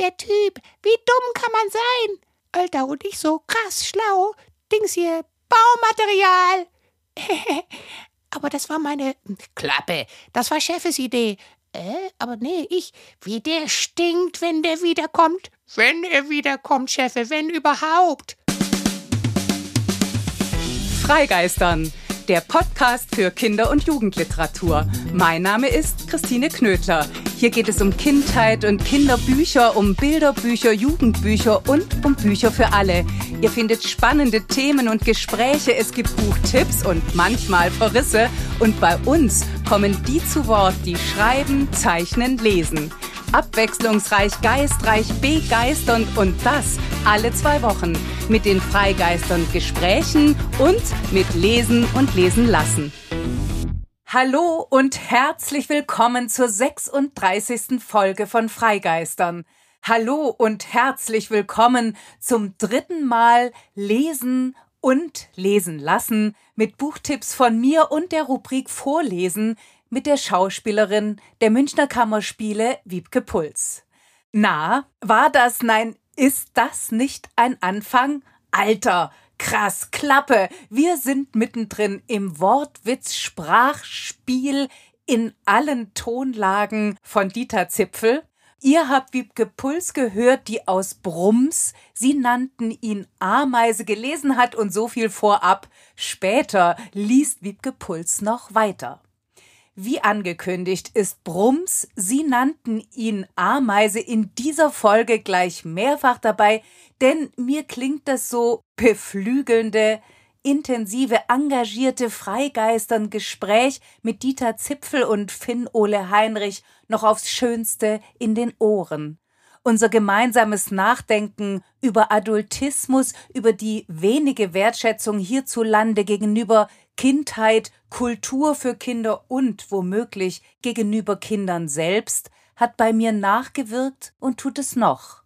der Typ. Wie dumm kann man sein? Alter, und ich so krass schlau. Dings hier, Baumaterial. aber das war meine Klappe. Das war Chefes Idee. Äh, aber nee, ich. Wie der stinkt, wenn der wiederkommt. Wenn er wiederkommt, Chefe, wenn überhaupt. Freigeistern, der Podcast für Kinder- und Jugendliteratur. Mein Name ist Christine Knödler. Hier geht es um Kindheit und Kinderbücher, um Bilderbücher, Jugendbücher und um Bücher für alle. Ihr findet spannende Themen und Gespräche, es gibt Buchtipps und manchmal Verrisse. Und bei uns kommen die zu Wort, die schreiben, zeichnen, lesen abwechslungsreich, geistreich, begeisternd und das alle zwei Wochen mit den Freigeistern Gesprächen und mit Lesen und Lesen lassen. Hallo und herzlich willkommen zur 36. Folge von Freigeistern. Hallo und herzlich willkommen zum dritten Mal Lesen und Lesen lassen mit Buchtipps von mir und der Rubrik Vorlesen, mit der Schauspielerin der Münchner Kammerspiele Wiebke Puls. Na, war das, nein, ist das nicht ein Anfang? Alter, krass, Klappe, wir sind mittendrin im Wortwitz-Sprachspiel in allen Tonlagen von Dieter Zipfel. Ihr habt Wiebke Puls gehört, die aus Brums, sie nannten ihn Ameise, gelesen hat und so viel vorab. Später liest Wiebke Puls noch weiter. Wie angekündigt ist Brums, Sie nannten ihn Ameise in dieser Folge gleich mehrfach dabei, denn mir klingt das so beflügelnde, intensive, engagierte Freigeistern Gespräch mit Dieter Zipfel und Finn Ole Heinrich noch aufs Schönste in den Ohren. Unser gemeinsames Nachdenken über Adultismus, über die wenige Wertschätzung hierzulande gegenüber Kindheit, Kultur für Kinder und womöglich gegenüber Kindern selbst hat bei mir nachgewirkt und tut es noch.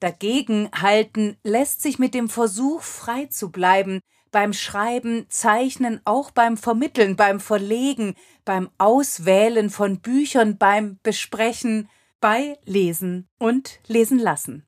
Dagegen halten lässt sich mit dem Versuch, frei zu bleiben, beim Schreiben, Zeichnen, auch beim Vermitteln, beim Verlegen, beim Auswählen von Büchern, beim Besprechen, bei Lesen und Lesen lassen.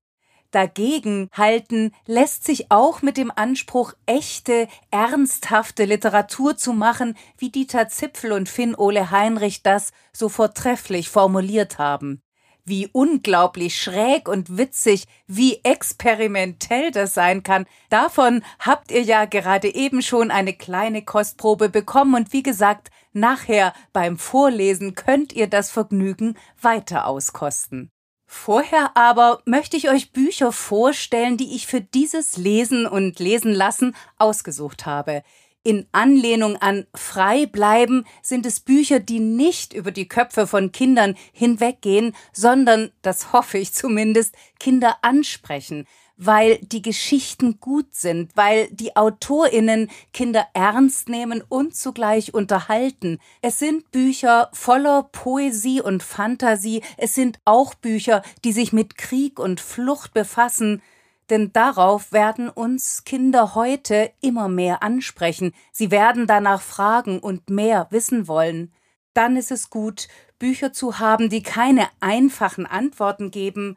Dagegen halten lässt sich auch mit dem Anspruch, echte, ernsthafte Literatur zu machen, wie Dieter Zipfel und Finn Ole Heinrich das so vortrefflich formuliert haben. Wie unglaublich schräg und witzig, wie experimentell das sein kann, davon habt ihr ja gerade eben schon eine kleine Kostprobe bekommen und wie gesagt, nachher beim Vorlesen könnt ihr das Vergnügen weiter auskosten. Vorher aber möchte ich euch Bücher vorstellen, die ich für dieses Lesen und Lesen lassen ausgesucht habe. In Anlehnung an Frei bleiben sind es Bücher, die nicht über die Köpfe von Kindern hinweggehen, sondern, das hoffe ich zumindest, Kinder ansprechen, weil die Geschichten gut sind, weil die Autorinnen Kinder ernst nehmen und zugleich unterhalten. Es sind Bücher voller Poesie und Fantasie, es sind auch Bücher, die sich mit Krieg und Flucht befassen, denn darauf werden uns Kinder heute immer mehr ansprechen, sie werden danach fragen und mehr wissen wollen. Dann ist es gut, Bücher zu haben, die keine einfachen Antworten geben,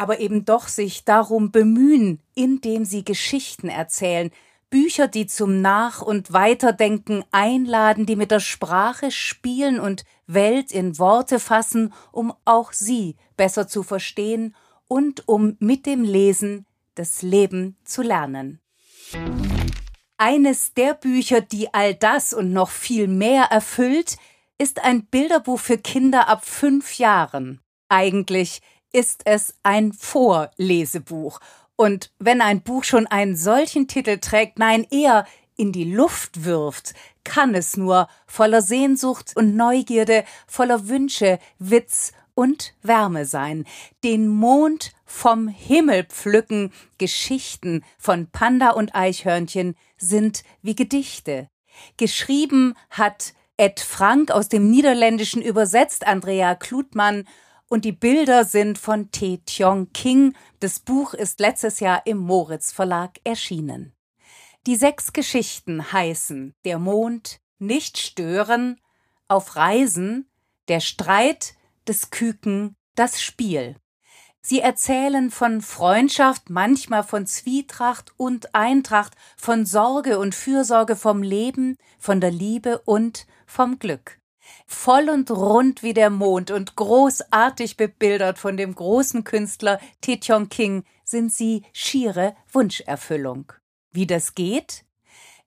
aber eben doch sich darum bemühen, indem sie Geschichten erzählen, Bücher, die zum Nach- und Weiterdenken einladen, die mit der Sprache spielen und Welt in Worte fassen, um auch sie besser zu verstehen und um mit dem Lesen das Leben zu lernen. Eines der Bücher, die all das und noch viel mehr erfüllt, ist ein Bilderbuch für Kinder ab fünf Jahren. Eigentlich ist es ein Vorlesebuch. Und wenn ein Buch schon einen solchen Titel trägt, nein, eher in die Luft wirft, kann es nur voller Sehnsucht und Neugierde, voller Wünsche, Witz und Wärme sein. Den Mond vom Himmel pflücken, Geschichten von Panda und Eichhörnchen sind wie Gedichte. Geschrieben hat Ed Frank aus dem Niederländischen übersetzt Andrea Klutmann und die Bilder sind von Tae Tiong King. Das Buch ist letztes Jahr im Moritz Verlag erschienen. Die sechs Geschichten heißen Der Mond, Nicht stören, Auf Reisen, Der Streit, des Küken, das Spiel. Sie erzählen von Freundschaft, manchmal von Zwietracht und Eintracht, von Sorge und Fürsorge vom Leben, von der Liebe und vom Glück. Voll und rund wie der Mond und großartig bebildert von dem großen Künstler Titjong King sind sie schiere Wunscherfüllung. Wie das geht?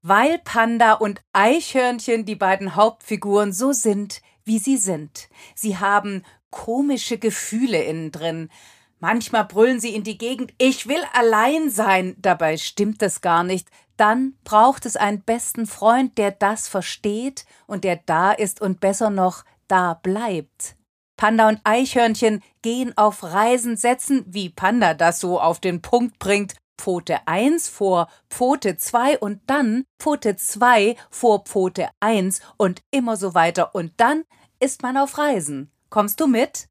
Weil Panda und Eichhörnchen die beiden Hauptfiguren so sind, wie sie sind. Sie haben komische Gefühle innen drin, Manchmal brüllen sie in die Gegend, ich will allein sein. Dabei stimmt das gar nicht. Dann braucht es einen besten Freund, der das versteht und der da ist und besser noch da bleibt. Panda und Eichhörnchen gehen auf Reisen, setzen, wie Panda das so auf den Punkt bringt, Pfote 1 vor Pfote 2 und dann Pfote 2 vor Pfote 1 und immer so weiter und dann ist man auf Reisen. Kommst du mit?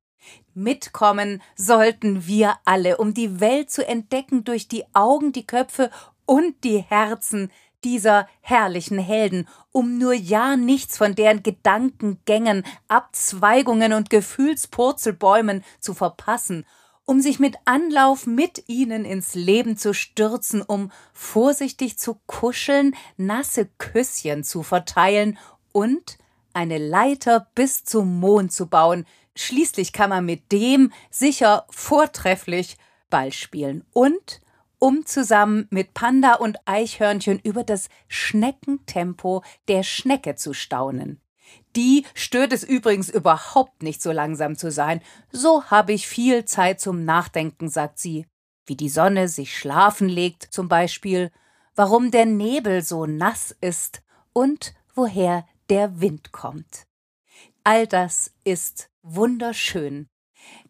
Mitkommen sollten wir alle, um die Welt zu entdecken durch die Augen, die Köpfe und die Herzen dieser herrlichen Helden, um nur ja nichts von deren Gedankengängen, Abzweigungen und Gefühlspurzelbäumen zu verpassen, um sich mit Anlauf mit ihnen ins Leben zu stürzen, um vorsichtig zu kuscheln, nasse Küsschen zu verteilen und eine Leiter bis zum Mond zu bauen, Schließlich kann man mit dem sicher vortrefflich Ball spielen. Und um zusammen mit Panda und Eichhörnchen über das Schneckentempo der Schnecke zu staunen. Die stört es übrigens überhaupt nicht so langsam zu sein. So habe ich viel Zeit zum Nachdenken, sagt sie. Wie die Sonne sich schlafen legt, zum Beispiel, warum der Nebel so nass ist und woher der Wind kommt. All das ist wunderschön.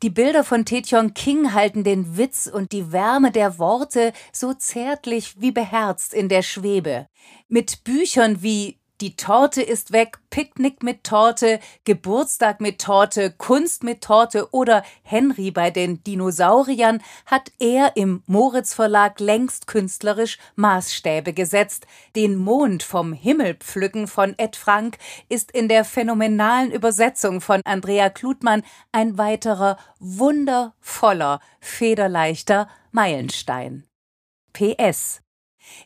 Die Bilder von Taehyung King halten den Witz und die Wärme der Worte so zärtlich wie beherzt in der Schwebe. Mit Büchern wie die Torte ist weg, Picknick mit Torte, Geburtstag mit Torte, Kunst mit Torte oder Henry bei den Dinosauriern hat er im Moritz Verlag längst künstlerisch Maßstäbe gesetzt. Den Mond vom Himmel pflücken von Ed Frank ist in der phänomenalen Übersetzung von Andrea Klutmann ein weiterer wundervoller, federleichter Meilenstein. PS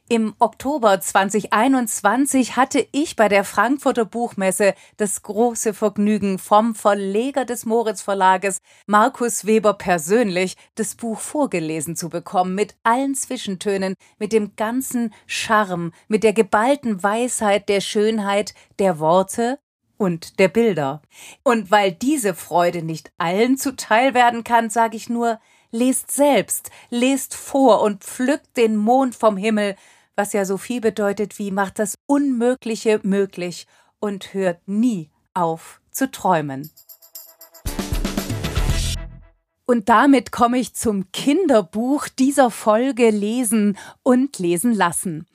im Oktober 2021 hatte ich bei der Frankfurter Buchmesse das große Vergnügen, vom Verleger des Moritz Verlages, Markus Weber persönlich, das Buch vorgelesen zu bekommen, mit allen Zwischentönen, mit dem ganzen Charme, mit der geballten Weisheit der Schönheit der Worte und der Bilder. Und weil diese Freude nicht allen zuteil werden kann, sage ich nur, lest selbst, lest vor und pflückt den Mond vom Himmel, was ja so viel bedeutet wie macht das Unmögliche möglich und hört nie auf zu träumen. Und damit komme ich zum Kinderbuch dieser Folge Lesen und Lesen lassen.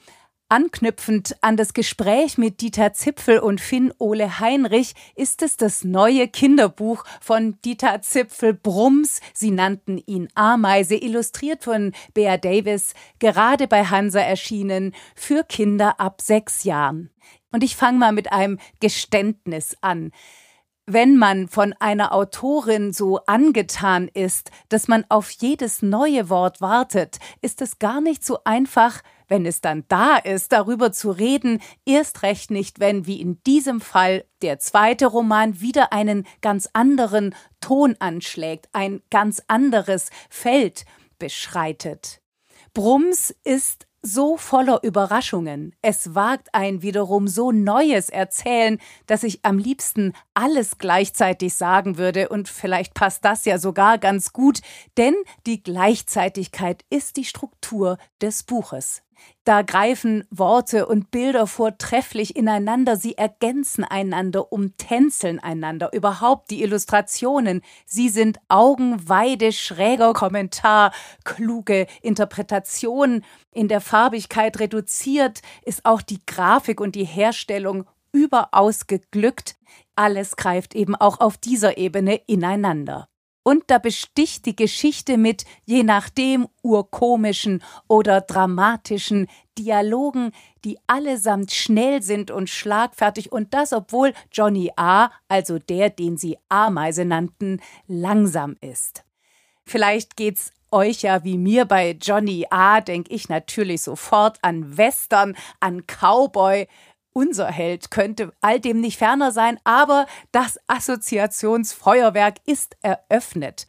Anknüpfend an das Gespräch mit Dieter Zipfel und Finn Ole Heinrich ist es das neue Kinderbuch von Dieter Zipfel Brums. Sie nannten ihn Ameise, illustriert von Bea Davis, gerade bei Hansa erschienen, für Kinder ab sechs Jahren. Und ich fange mal mit einem Geständnis an wenn man von einer Autorin so angetan ist, dass man auf jedes neue Wort wartet, ist es gar nicht so einfach, wenn es dann da ist, darüber zu reden, erst recht nicht, wenn, wie in diesem Fall, der zweite Roman wieder einen ganz anderen Ton anschlägt, ein ganz anderes Feld beschreitet. Brums ist so voller Überraschungen. Es wagt ein wiederum so neues Erzählen, dass ich am liebsten alles gleichzeitig sagen würde und vielleicht passt das ja sogar ganz gut, denn die Gleichzeitigkeit ist die Struktur des Buches. Da greifen Worte und Bilder vortrefflich ineinander, sie ergänzen einander, umtänzeln einander. Überhaupt die Illustrationen, sie sind Augenweide, schräger Kommentar, kluge Interpretation. In der Farbigkeit reduziert ist auch die Grafik und die Herstellung überaus geglückt. Alles greift eben auch auf dieser Ebene ineinander. Und da besticht die Geschichte mit je nachdem urkomischen oder dramatischen Dialogen, die allesamt schnell sind und schlagfertig und das, obwohl Johnny A., also der, den sie Ameise nannten, langsam ist. Vielleicht geht's euch ja wie mir bei Johnny A. denke ich natürlich sofort an Western, an Cowboy. Unser Held könnte all dem nicht ferner sein, aber das Assoziationsfeuerwerk ist eröffnet.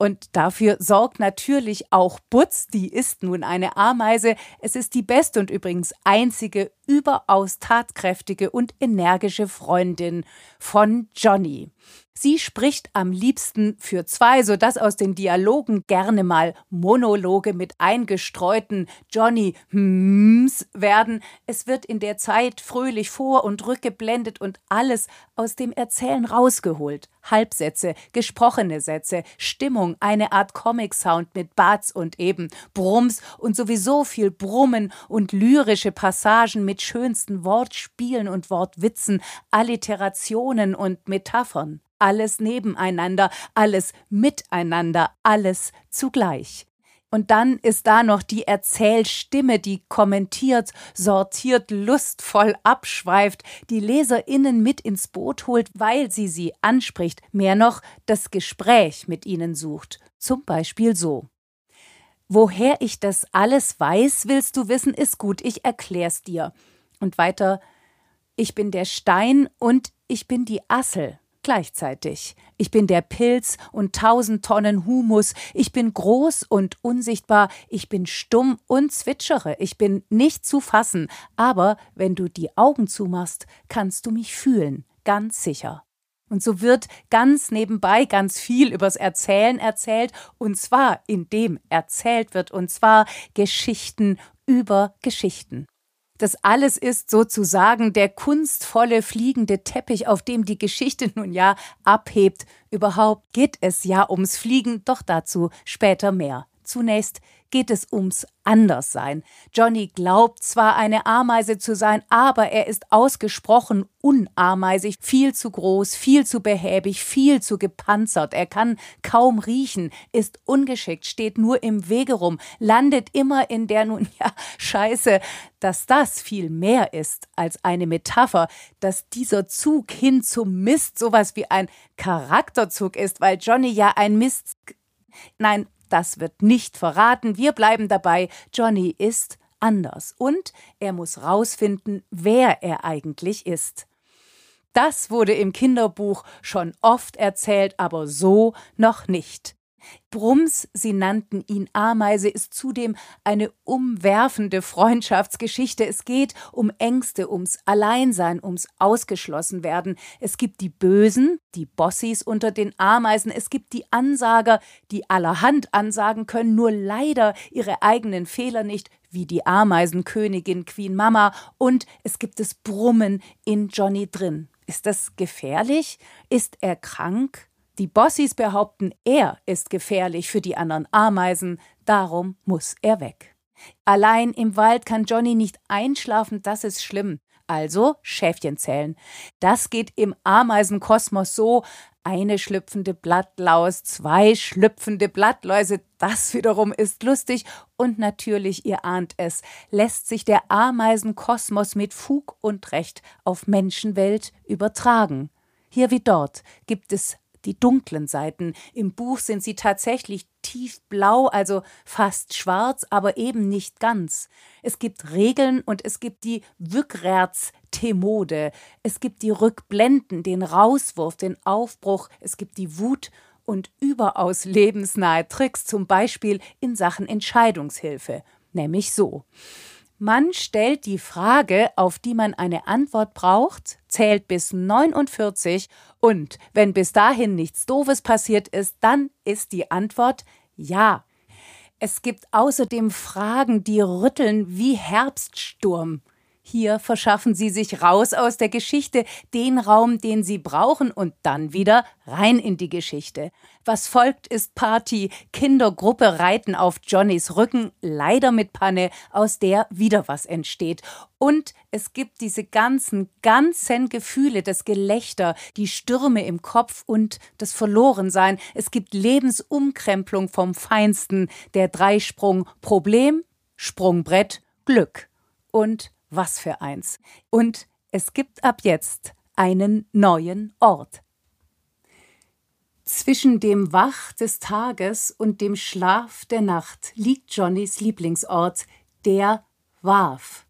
Und dafür sorgt natürlich auch Butz, die ist nun eine Ameise. Es ist die beste und übrigens einzige überaus tatkräftige und energische Freundin von Johnny. Sie spricht am liebsten für zwei, sodass aus den Dialogen gerne mal Monologe mit eingestreuten Johnny Hms werden. Es wird in der Zeit fröhlich vor und rückgeblendet und alles aus dem Erzählen rausgeholt. Halbsätze, gesprochene Sätze, Stimmung, eine Art Comic-Sound mit Bats und eben Brumms und sowieso viel Brummen und lyrische Passagen mit schönsten Wortspielen und Wortwitzen, Alliterationen und Metaphern alles nebeneinander, alles miteinander, alles zugleich. Und dann ist da noch die Erzählstimme, die kommentiert, sortiert, lustvoll abschweift, die LeserInnen mit ins Boot holt, weil sie sie anspricht, mehr noch das Gespräch mit ihnen sucht. Zum Beispiel so. Woher ich das alles weiß, willst du wissen, ist gut, ich erklär's dir. Und weiter, ich bin der Stein und ich bin die Assel gleichzeitig. Ich bin der Pilz und tausend Tonnen Humus, ich bin groß und unsichtbar, ich bin stumm und zwitschere, ich bin nicht zu fassen, aber wenn du die Augen zumachst, kannst du mich fühlen, ganz sicher. Und so wird ganz nebenbei ganz viel übers Erzählen erzählt, und zwar indem erzählt wird, und zwar Geschichten über Geschichten. Das alles ist sozusagen der kunstvolle fliegende Teppich, auf dem die Geschichte nun ja abhebt. Überhaupt geht es ja ums Fliegen, doch dazu später mehr. Zunächst geht es ums Anderssein. Johnny glaubt zwar eine Ameise zu sein, aber er ist ausgesprochen unameisig, viel zu groß, viel zu behäbig, viel zu gepanzert. Er kann kaum riechen, ist ungeschickt, steht nur im Wege rum, landet immer in der nun ja Scheiße, dass das viel mehr ist als eine Metapher, dass dieser Zug hin zum Mist sowas wie ein Charakterzug ist, weil Johnny ja ein Mist Nein, das wird nicht verraten. Wir bleiben dabei. Johnny ist anders. Und er muss rausfinden, wer er eigentlich ist. Das wurde im Kinderbuch schon oft erzählt, aber so noch nicht. Brums, sie nannten ihn Ameise, ist zudem eine umwerfende Freundschaftsgeschichte. Es geht um Ängste, ums Alleinsein, ums Ausgeschlossenwerden. Es gibt die Bösen, die Bossis unter den Ameisen. Es gibt die Ansager, die allerhand ansagen können, nur leider ihre eigenen Fehler nicht, wie die Ameisenkönigin Queen Mama. Und es gibt das Brummen in Johnny drin. Ist das gefährlich? Ist er krank? Die Bossis behaupten, er ist gefährlich für die anderen Ameisen, darum muss er weg. Allein im Wald kann Johnny nicht einschlafen, das ist schlimm. Also Schäfchen zählen. Das geht im Ameisenkosmos so. Eine schlüpfende Blattlaus, zwei schlüpfende Blattläuse, das wiederum ist lustig. Und natürlich, ihr ahnt es, lässt sich der Ameisenkosmos mit Fug und Recht auf Menschenwelt übertragen. Hier wie dort gibt es die dunklen Seiten. Im Buch sind sie tatsächlich tiefblau, also fast schwarz, aber eben nicht ganz. Es gibt Regeln und es gibt die Rückwärts-Themode. Es gibt die Rückblenden, den Rauswurf, den Aufbruch. Es gibt die Wut und überaus lebensnahe Tricks, zum Beispiel in Sachen Entscheidungshilfe. Nämlich so. Man stellt die Frage, auf die man eine Antwort braucht, zählt bis 49 und wenn bis dahin nichts Doofes passiert ist, dann ist die Antwort ja. Es gibt außerdem Fragen, die rütteln wie Herbststurm. Hier verschaffen sie sich raus aus der Geschichte, den Raum, den sie brauchen, und dann wieder rein in die Geschichte. Was folgt, ist Party. Kindergruppe reiten auf Johnnys Rücken, leider mit Panne, aus der wieder was entsteht. Und es gibt diese ganzen, ganzen Gefühle, das Gelächter, die Stürme im Kopf und das Verlorensein. Es gibt Lebensumkrempelung vom Feinsten, der Dreisprung Problem, Sprungbrett, Glück und was für eins. Und es gibt ab jetzt einen neuen Ort. Zwischen dem Wach des Tages und dem Schlaf der Nacht liegt Johnnys Lieblingsort, der Warf.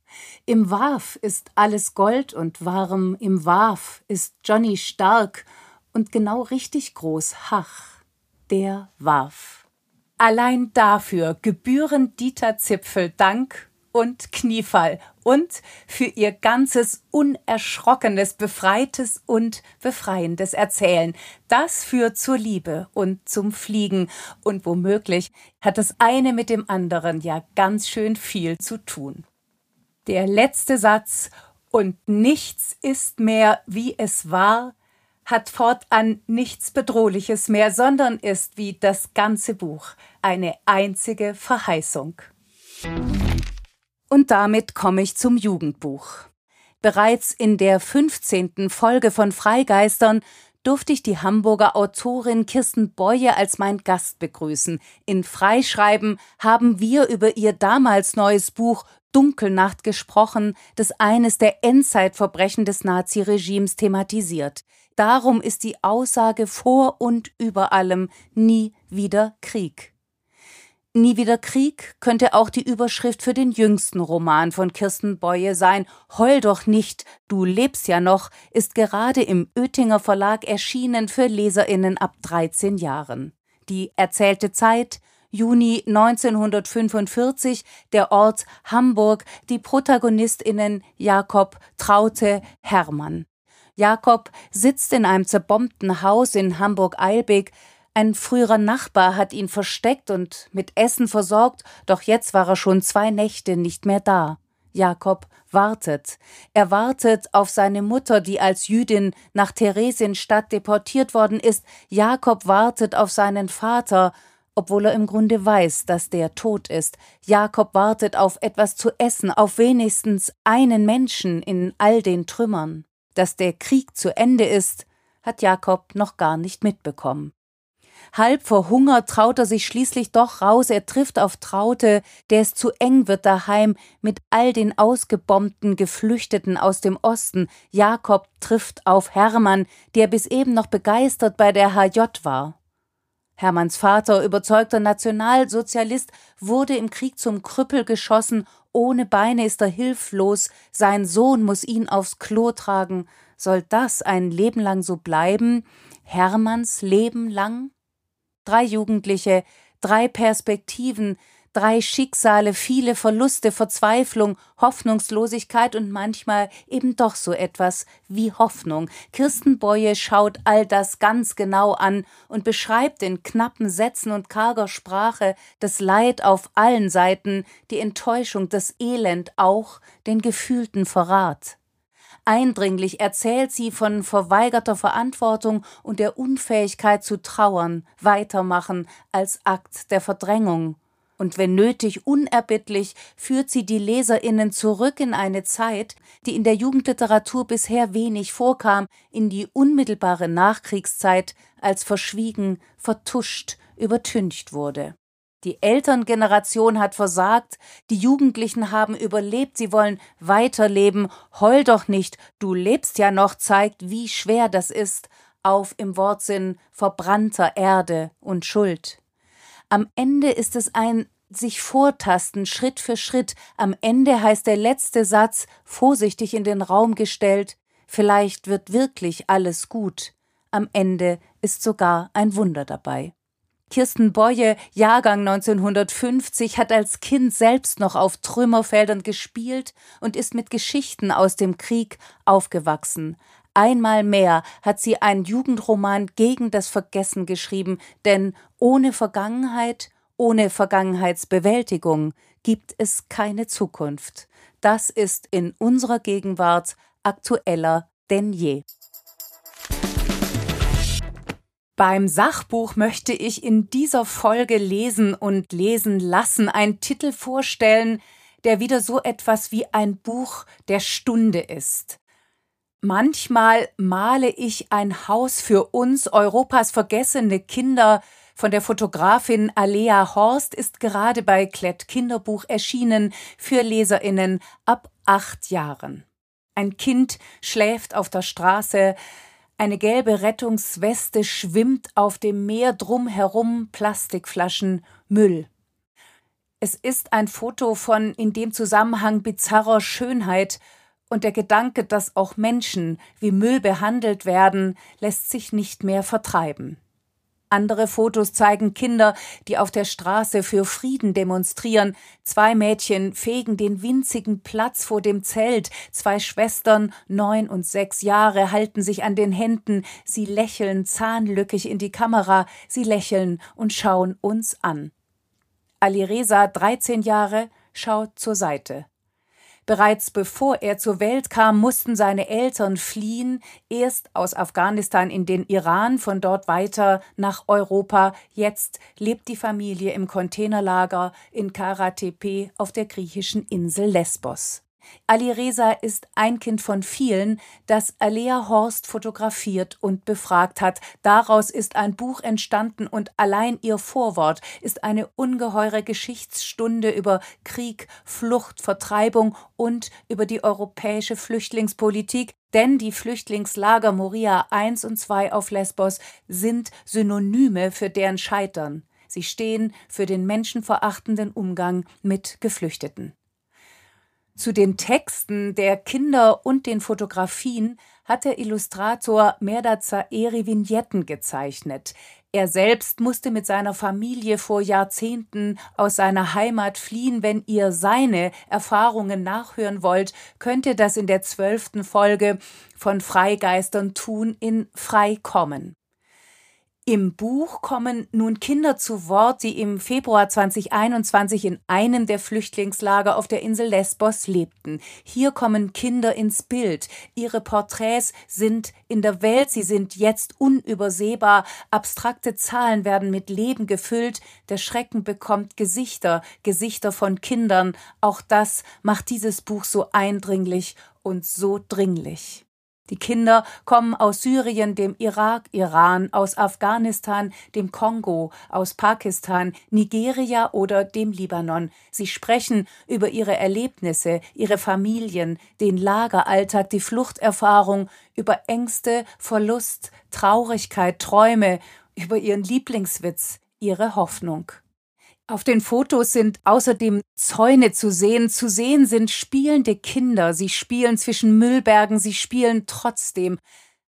Im Warf ist alles Gold und warm, im Warf ist Johnny stark und genau richtig groß, hach, der Warf. Allein dafür gebühren Dieter Zipfel Dank und Kniefall und für ihr ganzes unerschrockenes, befreites und befreiendes Erzählen. Das führt zur Liebe und zum Fliegen und womöglich hat das eine mit dem anderen ja ganz schön viel zu tun. Der letzte Satz und nichts ist mehr, wie es war, hat fortan nichts Bedrohliches mehr, sondern ist wie das ganze Buch eine einzige Verheißung. Und damit komme ich zum Jugendbuch. Bereits in der 15. Folge von Freigeistern durfte ich die Hamburger Autorin Kirsten Boye als mein Gast begrüßen. In Freischreiben haben wir über ihr damals neues Buch Dunkelnacht gesprochen, das eines der Endzeitverbrechen des Naziregimes thematisiert. Darum ist die Aussage vor und über allem nie wieder Krieg. Nie wieder Krieg könnte auch die Überschrift für den jüngsten Roman von Kirsten Boye sein. Heul doch nicht, du lebst ja noch, ist gerade im Oettinger Verlag erschienen für LeserInnen ab 13 Jahren. Die erzählte Zeit, Juni 1945, der Ort Hamburg, die ProtagonistInnen Jakob, Traute, Hermann. Jakob sitzt in einem zerbombten Haus in Hamburg-Eilbek, ein früherer Nachbar hat ihn versteckt und mit Essen versorgt, doch jetzt war er schon zwei Nächte nicht mehr da. Jakob wartet. Er wartet auf seine Mutter, die als Jüdin nach Theresienstadt deportiert worden ist. Jakob wartet auf seinen Vater, obwohl er im Grunde weiß, dass der tot ist. Jakob wartet auf etwas zu essen, auf wenigstens einen Menschen in all den Trümmern. Dass der Krieg zu Ende ist, hat Jakob noch gar nicht mitbekommen. Halb vor Hunger traut er sich schließlich doch raus, er trifft auf Traute, der es zu eng wird daheim, mit all den ausgebombten Geflüchteten aus dem Osten. Jakob trifft auf Hermann, der bis eben noch begeistert bei der HJ war. Hermanns Vater, überzeugter Nationalsozialist, wurde im Krieg zum Krüppel geschossen, ohne Beine ist er hilflos, sein Sohn muss ihn aufs Klo tragen. Soll das ein Leben lang so bleiben? Hermanns Leben lang? Drei Jugendliche, drei Perspektiven, drei Schicksale, viele Verluste, Verzweiflung, Hoffnungslosigkeit und manchmal eben doch so etwas wie Hoffnung. Kirsten Boye schaut all das ganz genau an und beschreibt in knappen Sätzen und karger Sprache das Leid auf allen Seiten, die Enttäuschung, das Elend, auch den gefühlten Verrat. Eindringlich erzählt sie von verweigerter Verantwortung und der Unfähigkeit zu trauern, weitermachen als Akt der Verdrängung. Und wenn nötig unerbittlich führt sie die Leserinnen zurück in eine Zeit, die in der Jugendliteratur bisher wenig vorkam, in die unmittelbare Nachkriegszeit, als verschwiegen, vertuscht, übertüncht wurde. Die Elterngeneration hat versagt, die Jugendlichen haben überlebt, sie wollen weiterleben. Heul doch nicht, du lebst ja noch, zeigt, wie schwer das ist, auf im Wortsinn verbrannter Erde und Schuld. Am Ende ist es ein sich vortasten, Schritt für Schritt. Am Ende heißt der letzte Satz, vorsichtig in den Raum gestellt, vielleicht wird wirklich alles gut. Am Ende ist sogar ein Wunder dabei. Kirsten Boye, Jahrgang 1950, hat als Kind selbst noch auf Trümmerfeldern gespielt und ist mit Geschichten aus dem Krieg aufgewachsen. Einmal mehr hat sie einen Jugendroman gegen das Vergessen geschrieben, denn ohne Vergangenheit, ohne Vergangenheitsbewältigung gibt es keine Zukunft. Das ist in unserer Gegenwart aktueller denn je. Beim Sachbuch möchte ich in dieser Folge lesen und lesen lassen einen Titel vorstellen, der wieder so etwas wie ein Buch der Stunde ist. Manchmal male ich ein Haus für uns, Europas vergessene Kinder, von der Fotografin Alea Horst ist gerade bei Klett Kinderbuch erschienen für Leserinnen ab acht Jahren. Ein Kind schläft auf der Straße, Eine gelbe Rettungsweste schwimmt auf dem Meer drumherum Plastikflaschen, Müll. Es ist ein Foto von in dem Zusammenhang bizarrer Schönheit und der Gedanke, dass auch Menschen wie Müll behandelt werden, lässt sich nicht mehr vertreiben. Andere Fotos zeigen Kinder, die auf der Straße für Frieden demonstrieren. Zwei Mädchen fegen den winzigen Platz vor dem Zelt. Zwei Schwestern, neun und sechs Jahre, halten sich an den Händen. Sie lächeln zahnlückig in die Kamera. Sie lächeln und schauen uns an. Alireza, 13 Jahre, schaut zur Seite. Bereits bevor er zur Welt kam, mussten seine Eltern fliehen, erst aus Afghanistan in den Iran, von dort weiter nach Europa. Jetzt lebt die Familie im Containerlager in Karatepe auf der griechischen Insel Lesbos. Ali Reza ist ein Kind von vielen, das Alea Horst fotografiert und befragt hat. Daraus ist ein Buch entstanden und allein ihr Vorwort ist eine ungeheure Geschichtsstunde über Krieg, Flucht, Vertreibung und über die europäische Flüchtlingspolitik, denn die Flüchtlingslager Moria I und II auf Lesbos sind Synonyme für deren Scheitern. Sie stehen für den menschenverachtenden Umgang mit Geflüchteten. Zu den Texten der Kinder und den Fotografien hat der Illustrator Merda Zaeri Vignetten gezeichnet. Er selbst musste mit seiner Familie vor Jahrzehnten aus seiner Heimat fliehen. Wenn ihr seine Erfahrungen nachhören wollt, könnt ihr das in der zwölften Folge von Freigeistern tun in Freikommen. Im Buch kommen nun Kinder zu Wort, die im Februar 2021 in einem der Flüchtlingslager auf der Insel Lesbos lebten. Hier kommen Kinder ins Bild. Ihre Porträts sind in der Welt, sie sind jetzt unübersehbar. Abstrakte Zahlen werden mit Leben gefüllt. Der Schrecken bekommt Gesichter, Gesichter von Kindern. Auch das macht dieses Buch so eindringlich und so dringlich. Die Kinder kommen aus Syrien, dem Irak, Iran, aus Afghanistan, dem Kongo, aus Pakistan, Nigeria oder dem Libanon. Sie sprechen über ihre Erlebnisse, ihre Familien, den Lageralltag, die Fluchterfahrung, über Ängste, Verlust, Traurigkeit, Träume, über ihren Lieblingswitz, ihre Hoffnung. Auf den Fotos sind außerdem Zäune zu sehen. Zu sehen sind spielende Kinder. Sie spielen zwischen Müllbergen, sie spielen trotzdem.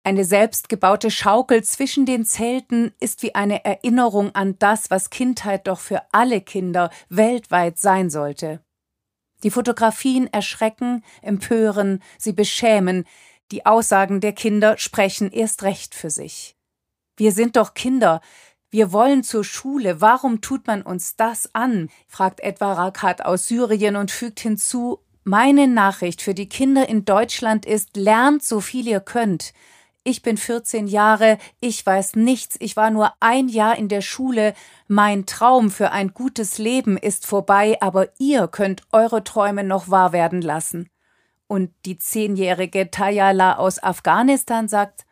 Eine selbstgebaute Schaukel zwischen den Zelten ist wie eine Erinnerung an das, was Kindheit doch für alle Kinder weltweit sein sollte. Die Fotografien erschrecken, empören, sie beschämen. Die Aussagen der Kinder sprechen erst recht für sich. Wir sind doch Kinder, wir wollen zur Schule, warum tut man uns das an? fragt etwa Rakat aus Syrien und fügt hinzu, meine Nachricht für die Kinder in Deutschland ist, lernt so viel ihr könnt. Ich bin 14 Jahre, ich weiß nichts, ich war nur ein Jahr in der Schule, mein Traum für ein gutes Leben ist vorbei, aber ihr könnt eure Träume noch wahr werden lassen. Und die zehnjährige Tayala aus Afghanistan sagt,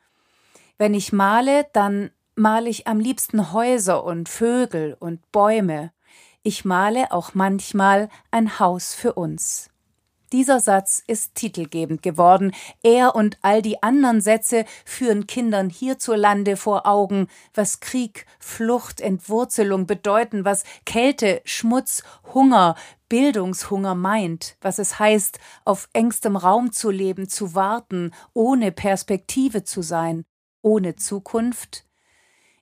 wenn ich male, dann male ich am liebsten Häuser und Vögel und Bäume. Ich male auch manchmal ein Haus für uns. Dieser Satz ist titelgebend geworden. Er und all die anderen Sätze führen Kindern hierzulande vor Augen, was Krieg, Flucht, Entwurzelung bedeuten, was Kälte, Schmutz, Hunger, Bildungshunger meint, was es heißt, auf engstem Raum zu leben, zu warten, ohne Perspektive zu sein, ohne Zukunft,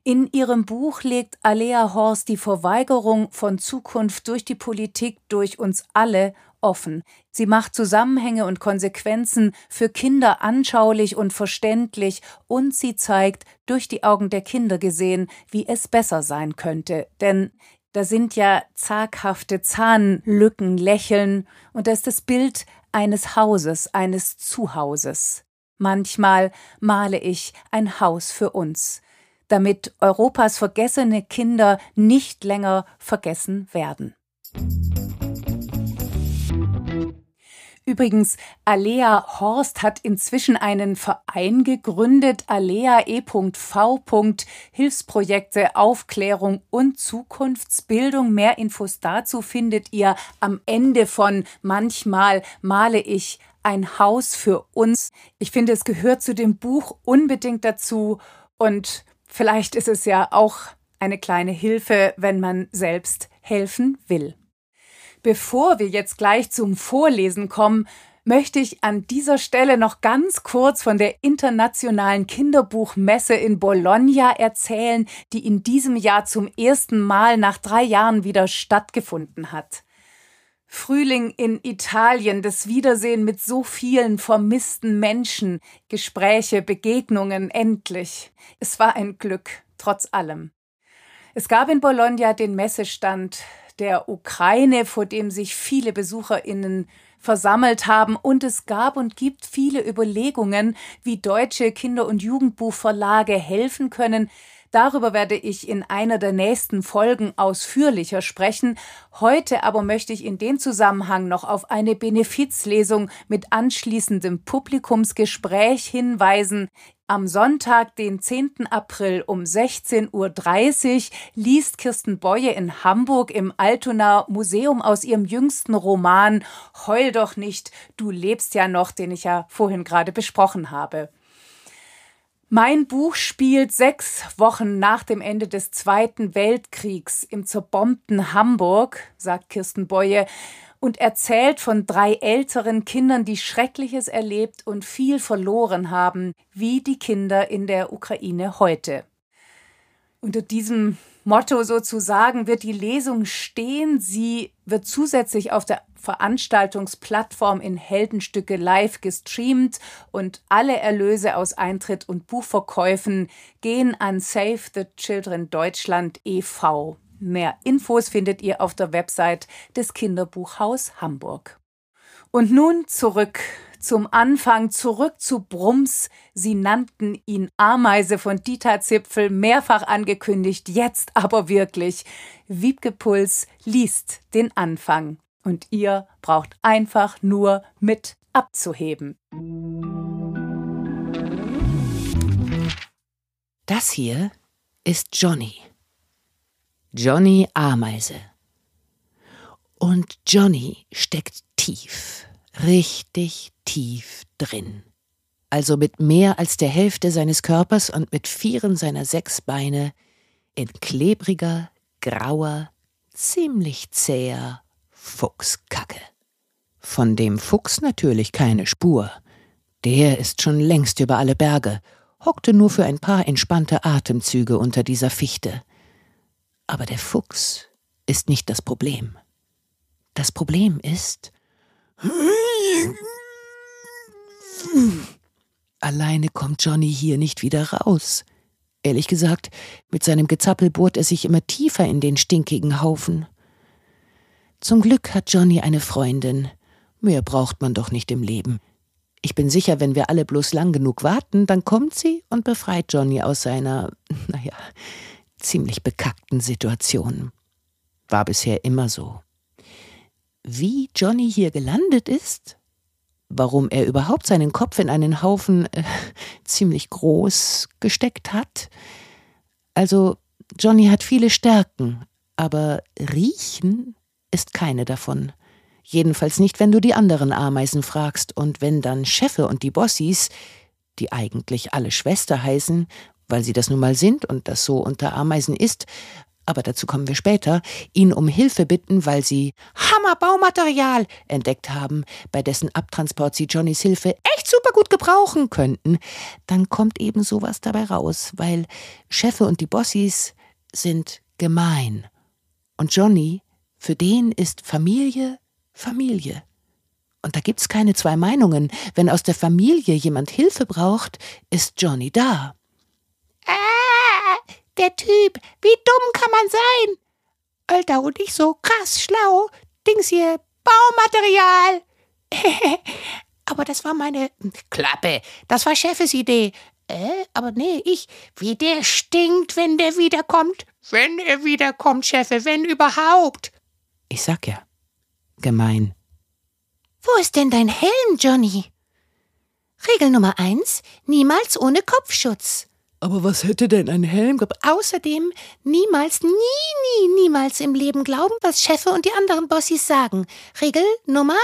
in ihrem Buch legt Alea Horst die Verweigerung von Zukunft durch die Politik durch uns alle offen. Sie macht Zusammenhänge und Konsequenzen für Kinder anschaulich und verständlich und sie zeigt, durch die Augen der Kinder gesehen, wie es besser sein könnte. Denn da sind ja zaghafte Zahnlücken, Lächeln und da ist das Bild eines Hauses, eines Zuhauses. Manchmal male ich ein Haus für uns damit Europas vergessene Kinder nicht länger vergessen werden. Übrigens, Alea Horst hat inzwischen einen Verein gegründet, alea.e.v. Hilfsprojekte, Aufklärung und Zukunftsbildung. Mehr Infos dazu findet ihr am Ende von Manchmal male ich ein Haus für uns. Ich finde, es gehört zu dem Buch unbedingt dazu und vielleicht ist es ja auch eine kleine Hilfe, wenn man selbst helfen will. Bevor wir jetzt gleich zum Vorlesen kommen, möchte ich an dieser Stelle noch ganz kurz von der internationalen Kinderbuchmesse in Bologna erzählen, die in diesem Jahr zum ersten Mal nach drei Jahren wieder stattgefunden hat. Frühling in Italien, das Wiedersehen mit so vielen vermissten Menschen, Gespräche, Begegnungen, endlich. Es war ein Glück, trotz allem. Es gab in Bologna den Messestand der Ukraine, vor dem sich viele Besucherinnen versammelt haben. Und es gab und gibt viele Überlegungen, wie deutsche Kinder- und Jugendbuchverlage helfen können, Darüber werde ich in einer der nächsten Folgen ausführlicher sprechen. Heute aber möchte ich in dem Zusammenhang noch auf eine Benefizlesung mit anschließendem Publikumsgespräch hinweisen. Am Sonntag, den 10. April um 16.30 Uhr liest Kirsten Boye in Hamburg im Altonaer Museum aus ihrem jüngsten Roman Heul doch nicht, du lebst ja noch, den ich ja vorhin gerade besprochen habe. Mein Buch spielt sechs Wochen nach dem Ende des Zweiten Weltkriegs im zerbombten Hamburg, sagt Kirsten Boye, und erzählt von drei älteren Kindern, die Schreckliches erlebt und viel verloren haben, wie die Kinder in der Ukraine heute. Unter diesem Motto sozusagen wird die Lesung stehen. Sie wird zusätzlich auf der Veranstaltungsplattform in Heldenstücke live gestreamt und alle Erlöse aus Eintritt und Buchverkäufen gehen an Save the Children Deutschland e.V. Mehr Infos findet ihr auf der Website des Kinderbuchhaus Hamburg. Und nun zurück zum Anfang, zurück zu Brums. Sie nannten ihn Ameise von Dieter Zipfel, mehrfach angekündigt, jetzt aber wirklich. Wiebke Puls liest den Anfang und ihr braucht einfach nur mit abzuheben. Das hier ist Johnny. Johnny Ameise. Und Johnny steckt tief, richtig tief drin. Also mit mehr als der Hälfte seines Körpers und mit vieren seiner sechs Beine in klebriger, grauer, ziemlich zäher Fuchskacke. Von dem Fuchs natürlich keine Spur. Der ist schon längst über alle Berge, hockte nur für ein paar entspannte Atemzüge unter dieser Fichte. Aber der Fuchs ist nicht das Problem. Das Problem ist. Alleine kommt Johnny hier nicht wieder raus. Ehrlich gesagt, mit seinem Gezappel bohrt er sich immer tiefer in den stinkigen Haufen. Zum Glück hat Johnny eine Freundin. Mehr braucht man doch nicht im Leben. Ich bin sicher, wenn wir alle bloß lang genug warten, dann kommt sie und befreit Johnny aus seiner, naja, ziemlich bekackten Situation. War bisher immer so. Wie Johnny hier gelandet ist, warum er überhaupt seinen Kopf in einen Haufen äh, ziemlich groß gesteckt hat. Also, Johnny hat viele Stärken, aber riechen ist keine davon. Jedenfalls nicht, wenn du die anderen Ameisen fragst und wenn dann Chefe und die Bossis, die eigentlich alle Schwester heißen, weil sie das nun mal sind und das so unter Ameisen ist, aber dazu kommen wir später, ihn um Hilfe bitten, weil sie Hammerbaumaterial entdeckt haben, bei dessen Abtransport sie Johnnys Hilfe echt super gut gebrauchen könnten, dann kommt eben sowas dabei raus, weil Chefe und die Bossis sind gemein. Und Johnny für den ist Familie Familie. Und da gibt's keine zwei Meinungen. Wenn aus der Familie jemand Hilfe braucht, ist Johnny da. Ah, der Typ, wie dumm kann man sein? Alter, und ich so krass schlau. Dings hier, Baumaterial. aber das war meine Klappe. Das war Chefes Idee. Äh, aber nee, ich. Wie der stinkt, wenn der wiederkommt. Wenn er wiederkommt, Chefe, wenn überhaupt. Ich sag ja, gemein. Wo ist denn dein Helm, Johnny? Regel Nummer eins: niemals ohne Kopfschutz. Aber was hätte denn ein Helm gebracht? Außerdem niemals, nie, nie, niemals im Leben glauben, was Chefe und die anderen Bossis sagen. Regel Nummer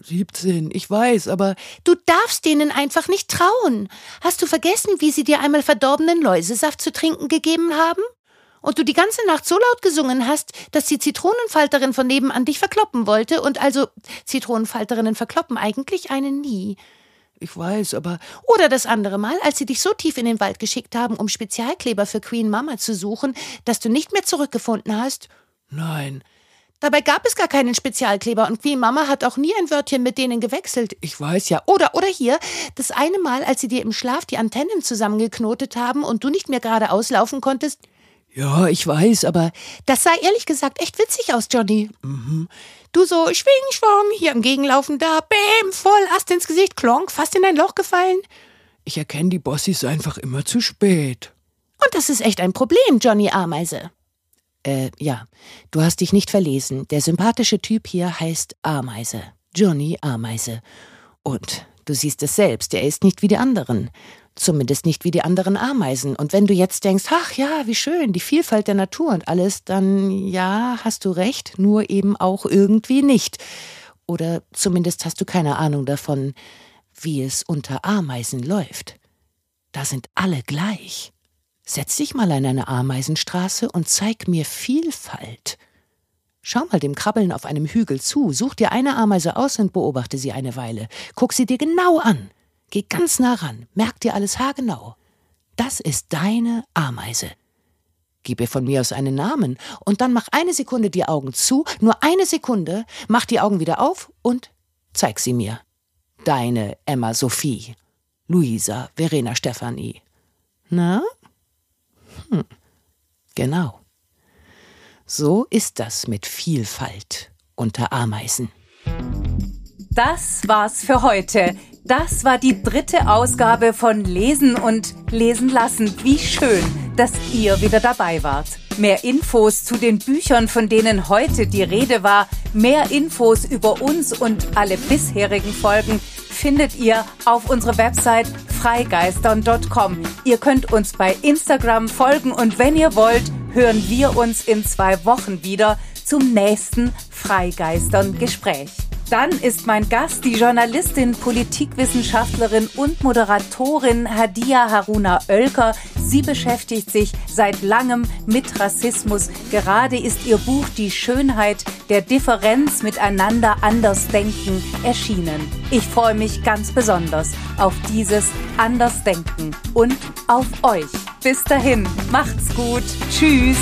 17, ich weiß, aber. Du darfst denen einfach nicht trauen. Hast du vergessen, wie sie dir einmal verdorbenen Läusesaft zu trinken gegeben haben? Und du die ganze Nacht so laut gesungen hast, dass die Zitronenfalterin von nebenan dich verkloppen wollte und also Zitronenfalterinnen verkloppen eigentlich einen nie. Ich weiß, aber. Oder das andere Mal, als sie dich so tief in den Wald geschickt haben, um Spezialkleber für Queen Mama zu suchen, dass du nicht mehr zurückgefunden hast? Nein. Dabei gab es gar keinen Spezialkleber und Queen Mama hat auch nie ein Wörtchen mit denen gewechselt. Ich weiß ja. Oder, oder hier, das eine Mal, als sie dir im Schlaf die Antennen zusammengeknotet haben und du nicht mehr geradeaus laufen konntest. Ja, ich weiß, aber. Das sah ehrlich gesagt echt witzig aus, Johnny. Mhm. Du so schwing, schwung, hier am Gegenlaufen da, bäm, voll Ast ins Gesicht, klonk, fast in ein Loch gefallen. Ich erkenne die Bossis einfach immer zu spät. Und das ist echt ein Problem, Johnny Ameise. Äh, ja, du hast dich nicht verlesen. Der sympathische Typ hier heißt Ameise. Johnny Ameise. Und du siehst es selbst, er ist nicht wie die anderen. Zumindest nicht wie die anderen Ameisen. Und wenn du jetzt denkst, ach ja, wie schön, die Vielfalt der Natur und alles, dann ja, hast du recht, nur eben auch irgendwie nicht. Oder zumindest hast du keine Ahnung davon, wie es unter Ameisen läuft. Da sind alle gleich. Setz dich mal an eine Ameisenstraße und zeig mir Vielfalt. Schau mal dem Krabbeln auf einem Hügel zu, such dir eine Ameise aus und beobachte sie eine Weile. Guck sie dir genau an. Geh ganz nah ran, merk dir alles haargenau. Das ist deine Ameise. Gib ihr von mir aus einen Namen und dann mach eine Sekunde die Augen zu, nur eine Sekunde, mach die Augen wieder auf und zeig sie mir. Deine Emma Sophie, Luisa Verena Stephanie. Na? Hm. Genau. So ist das mit Vielfalt unter Ameisen. Das war's für heute. Das war die dritte Ausgabe von Lesen und Lesen lassen. Wie schön, dass ihr wieder dabei wart. Mehr Infos zu den Büchern, von denen heute die Rede war, mehr Infos über uns und alle bisherigen Folgen findet ihr auf unserer Website freigeistern.com. Ihr könnt uns bei Instagram folgen und wenn ihr wollt, hören wir uns in zwei Wochen wieder zum nächsten Freigeistern Gespräch. Dann ist mein Gast die Journalistin, Politikwissenschaftlerin und Moderatorin Hadia Haruna Oelker. Sie beschäftigt sich seit langem mit Rassismus. Gerade ist ihr Buch Die Schönheit der Differenz miteinander Andersdenken erschienen. Ich freue mich ganz besonders auf dieses Andersdenken und auf euch. Bis dahin, macht's gut. Tschüss.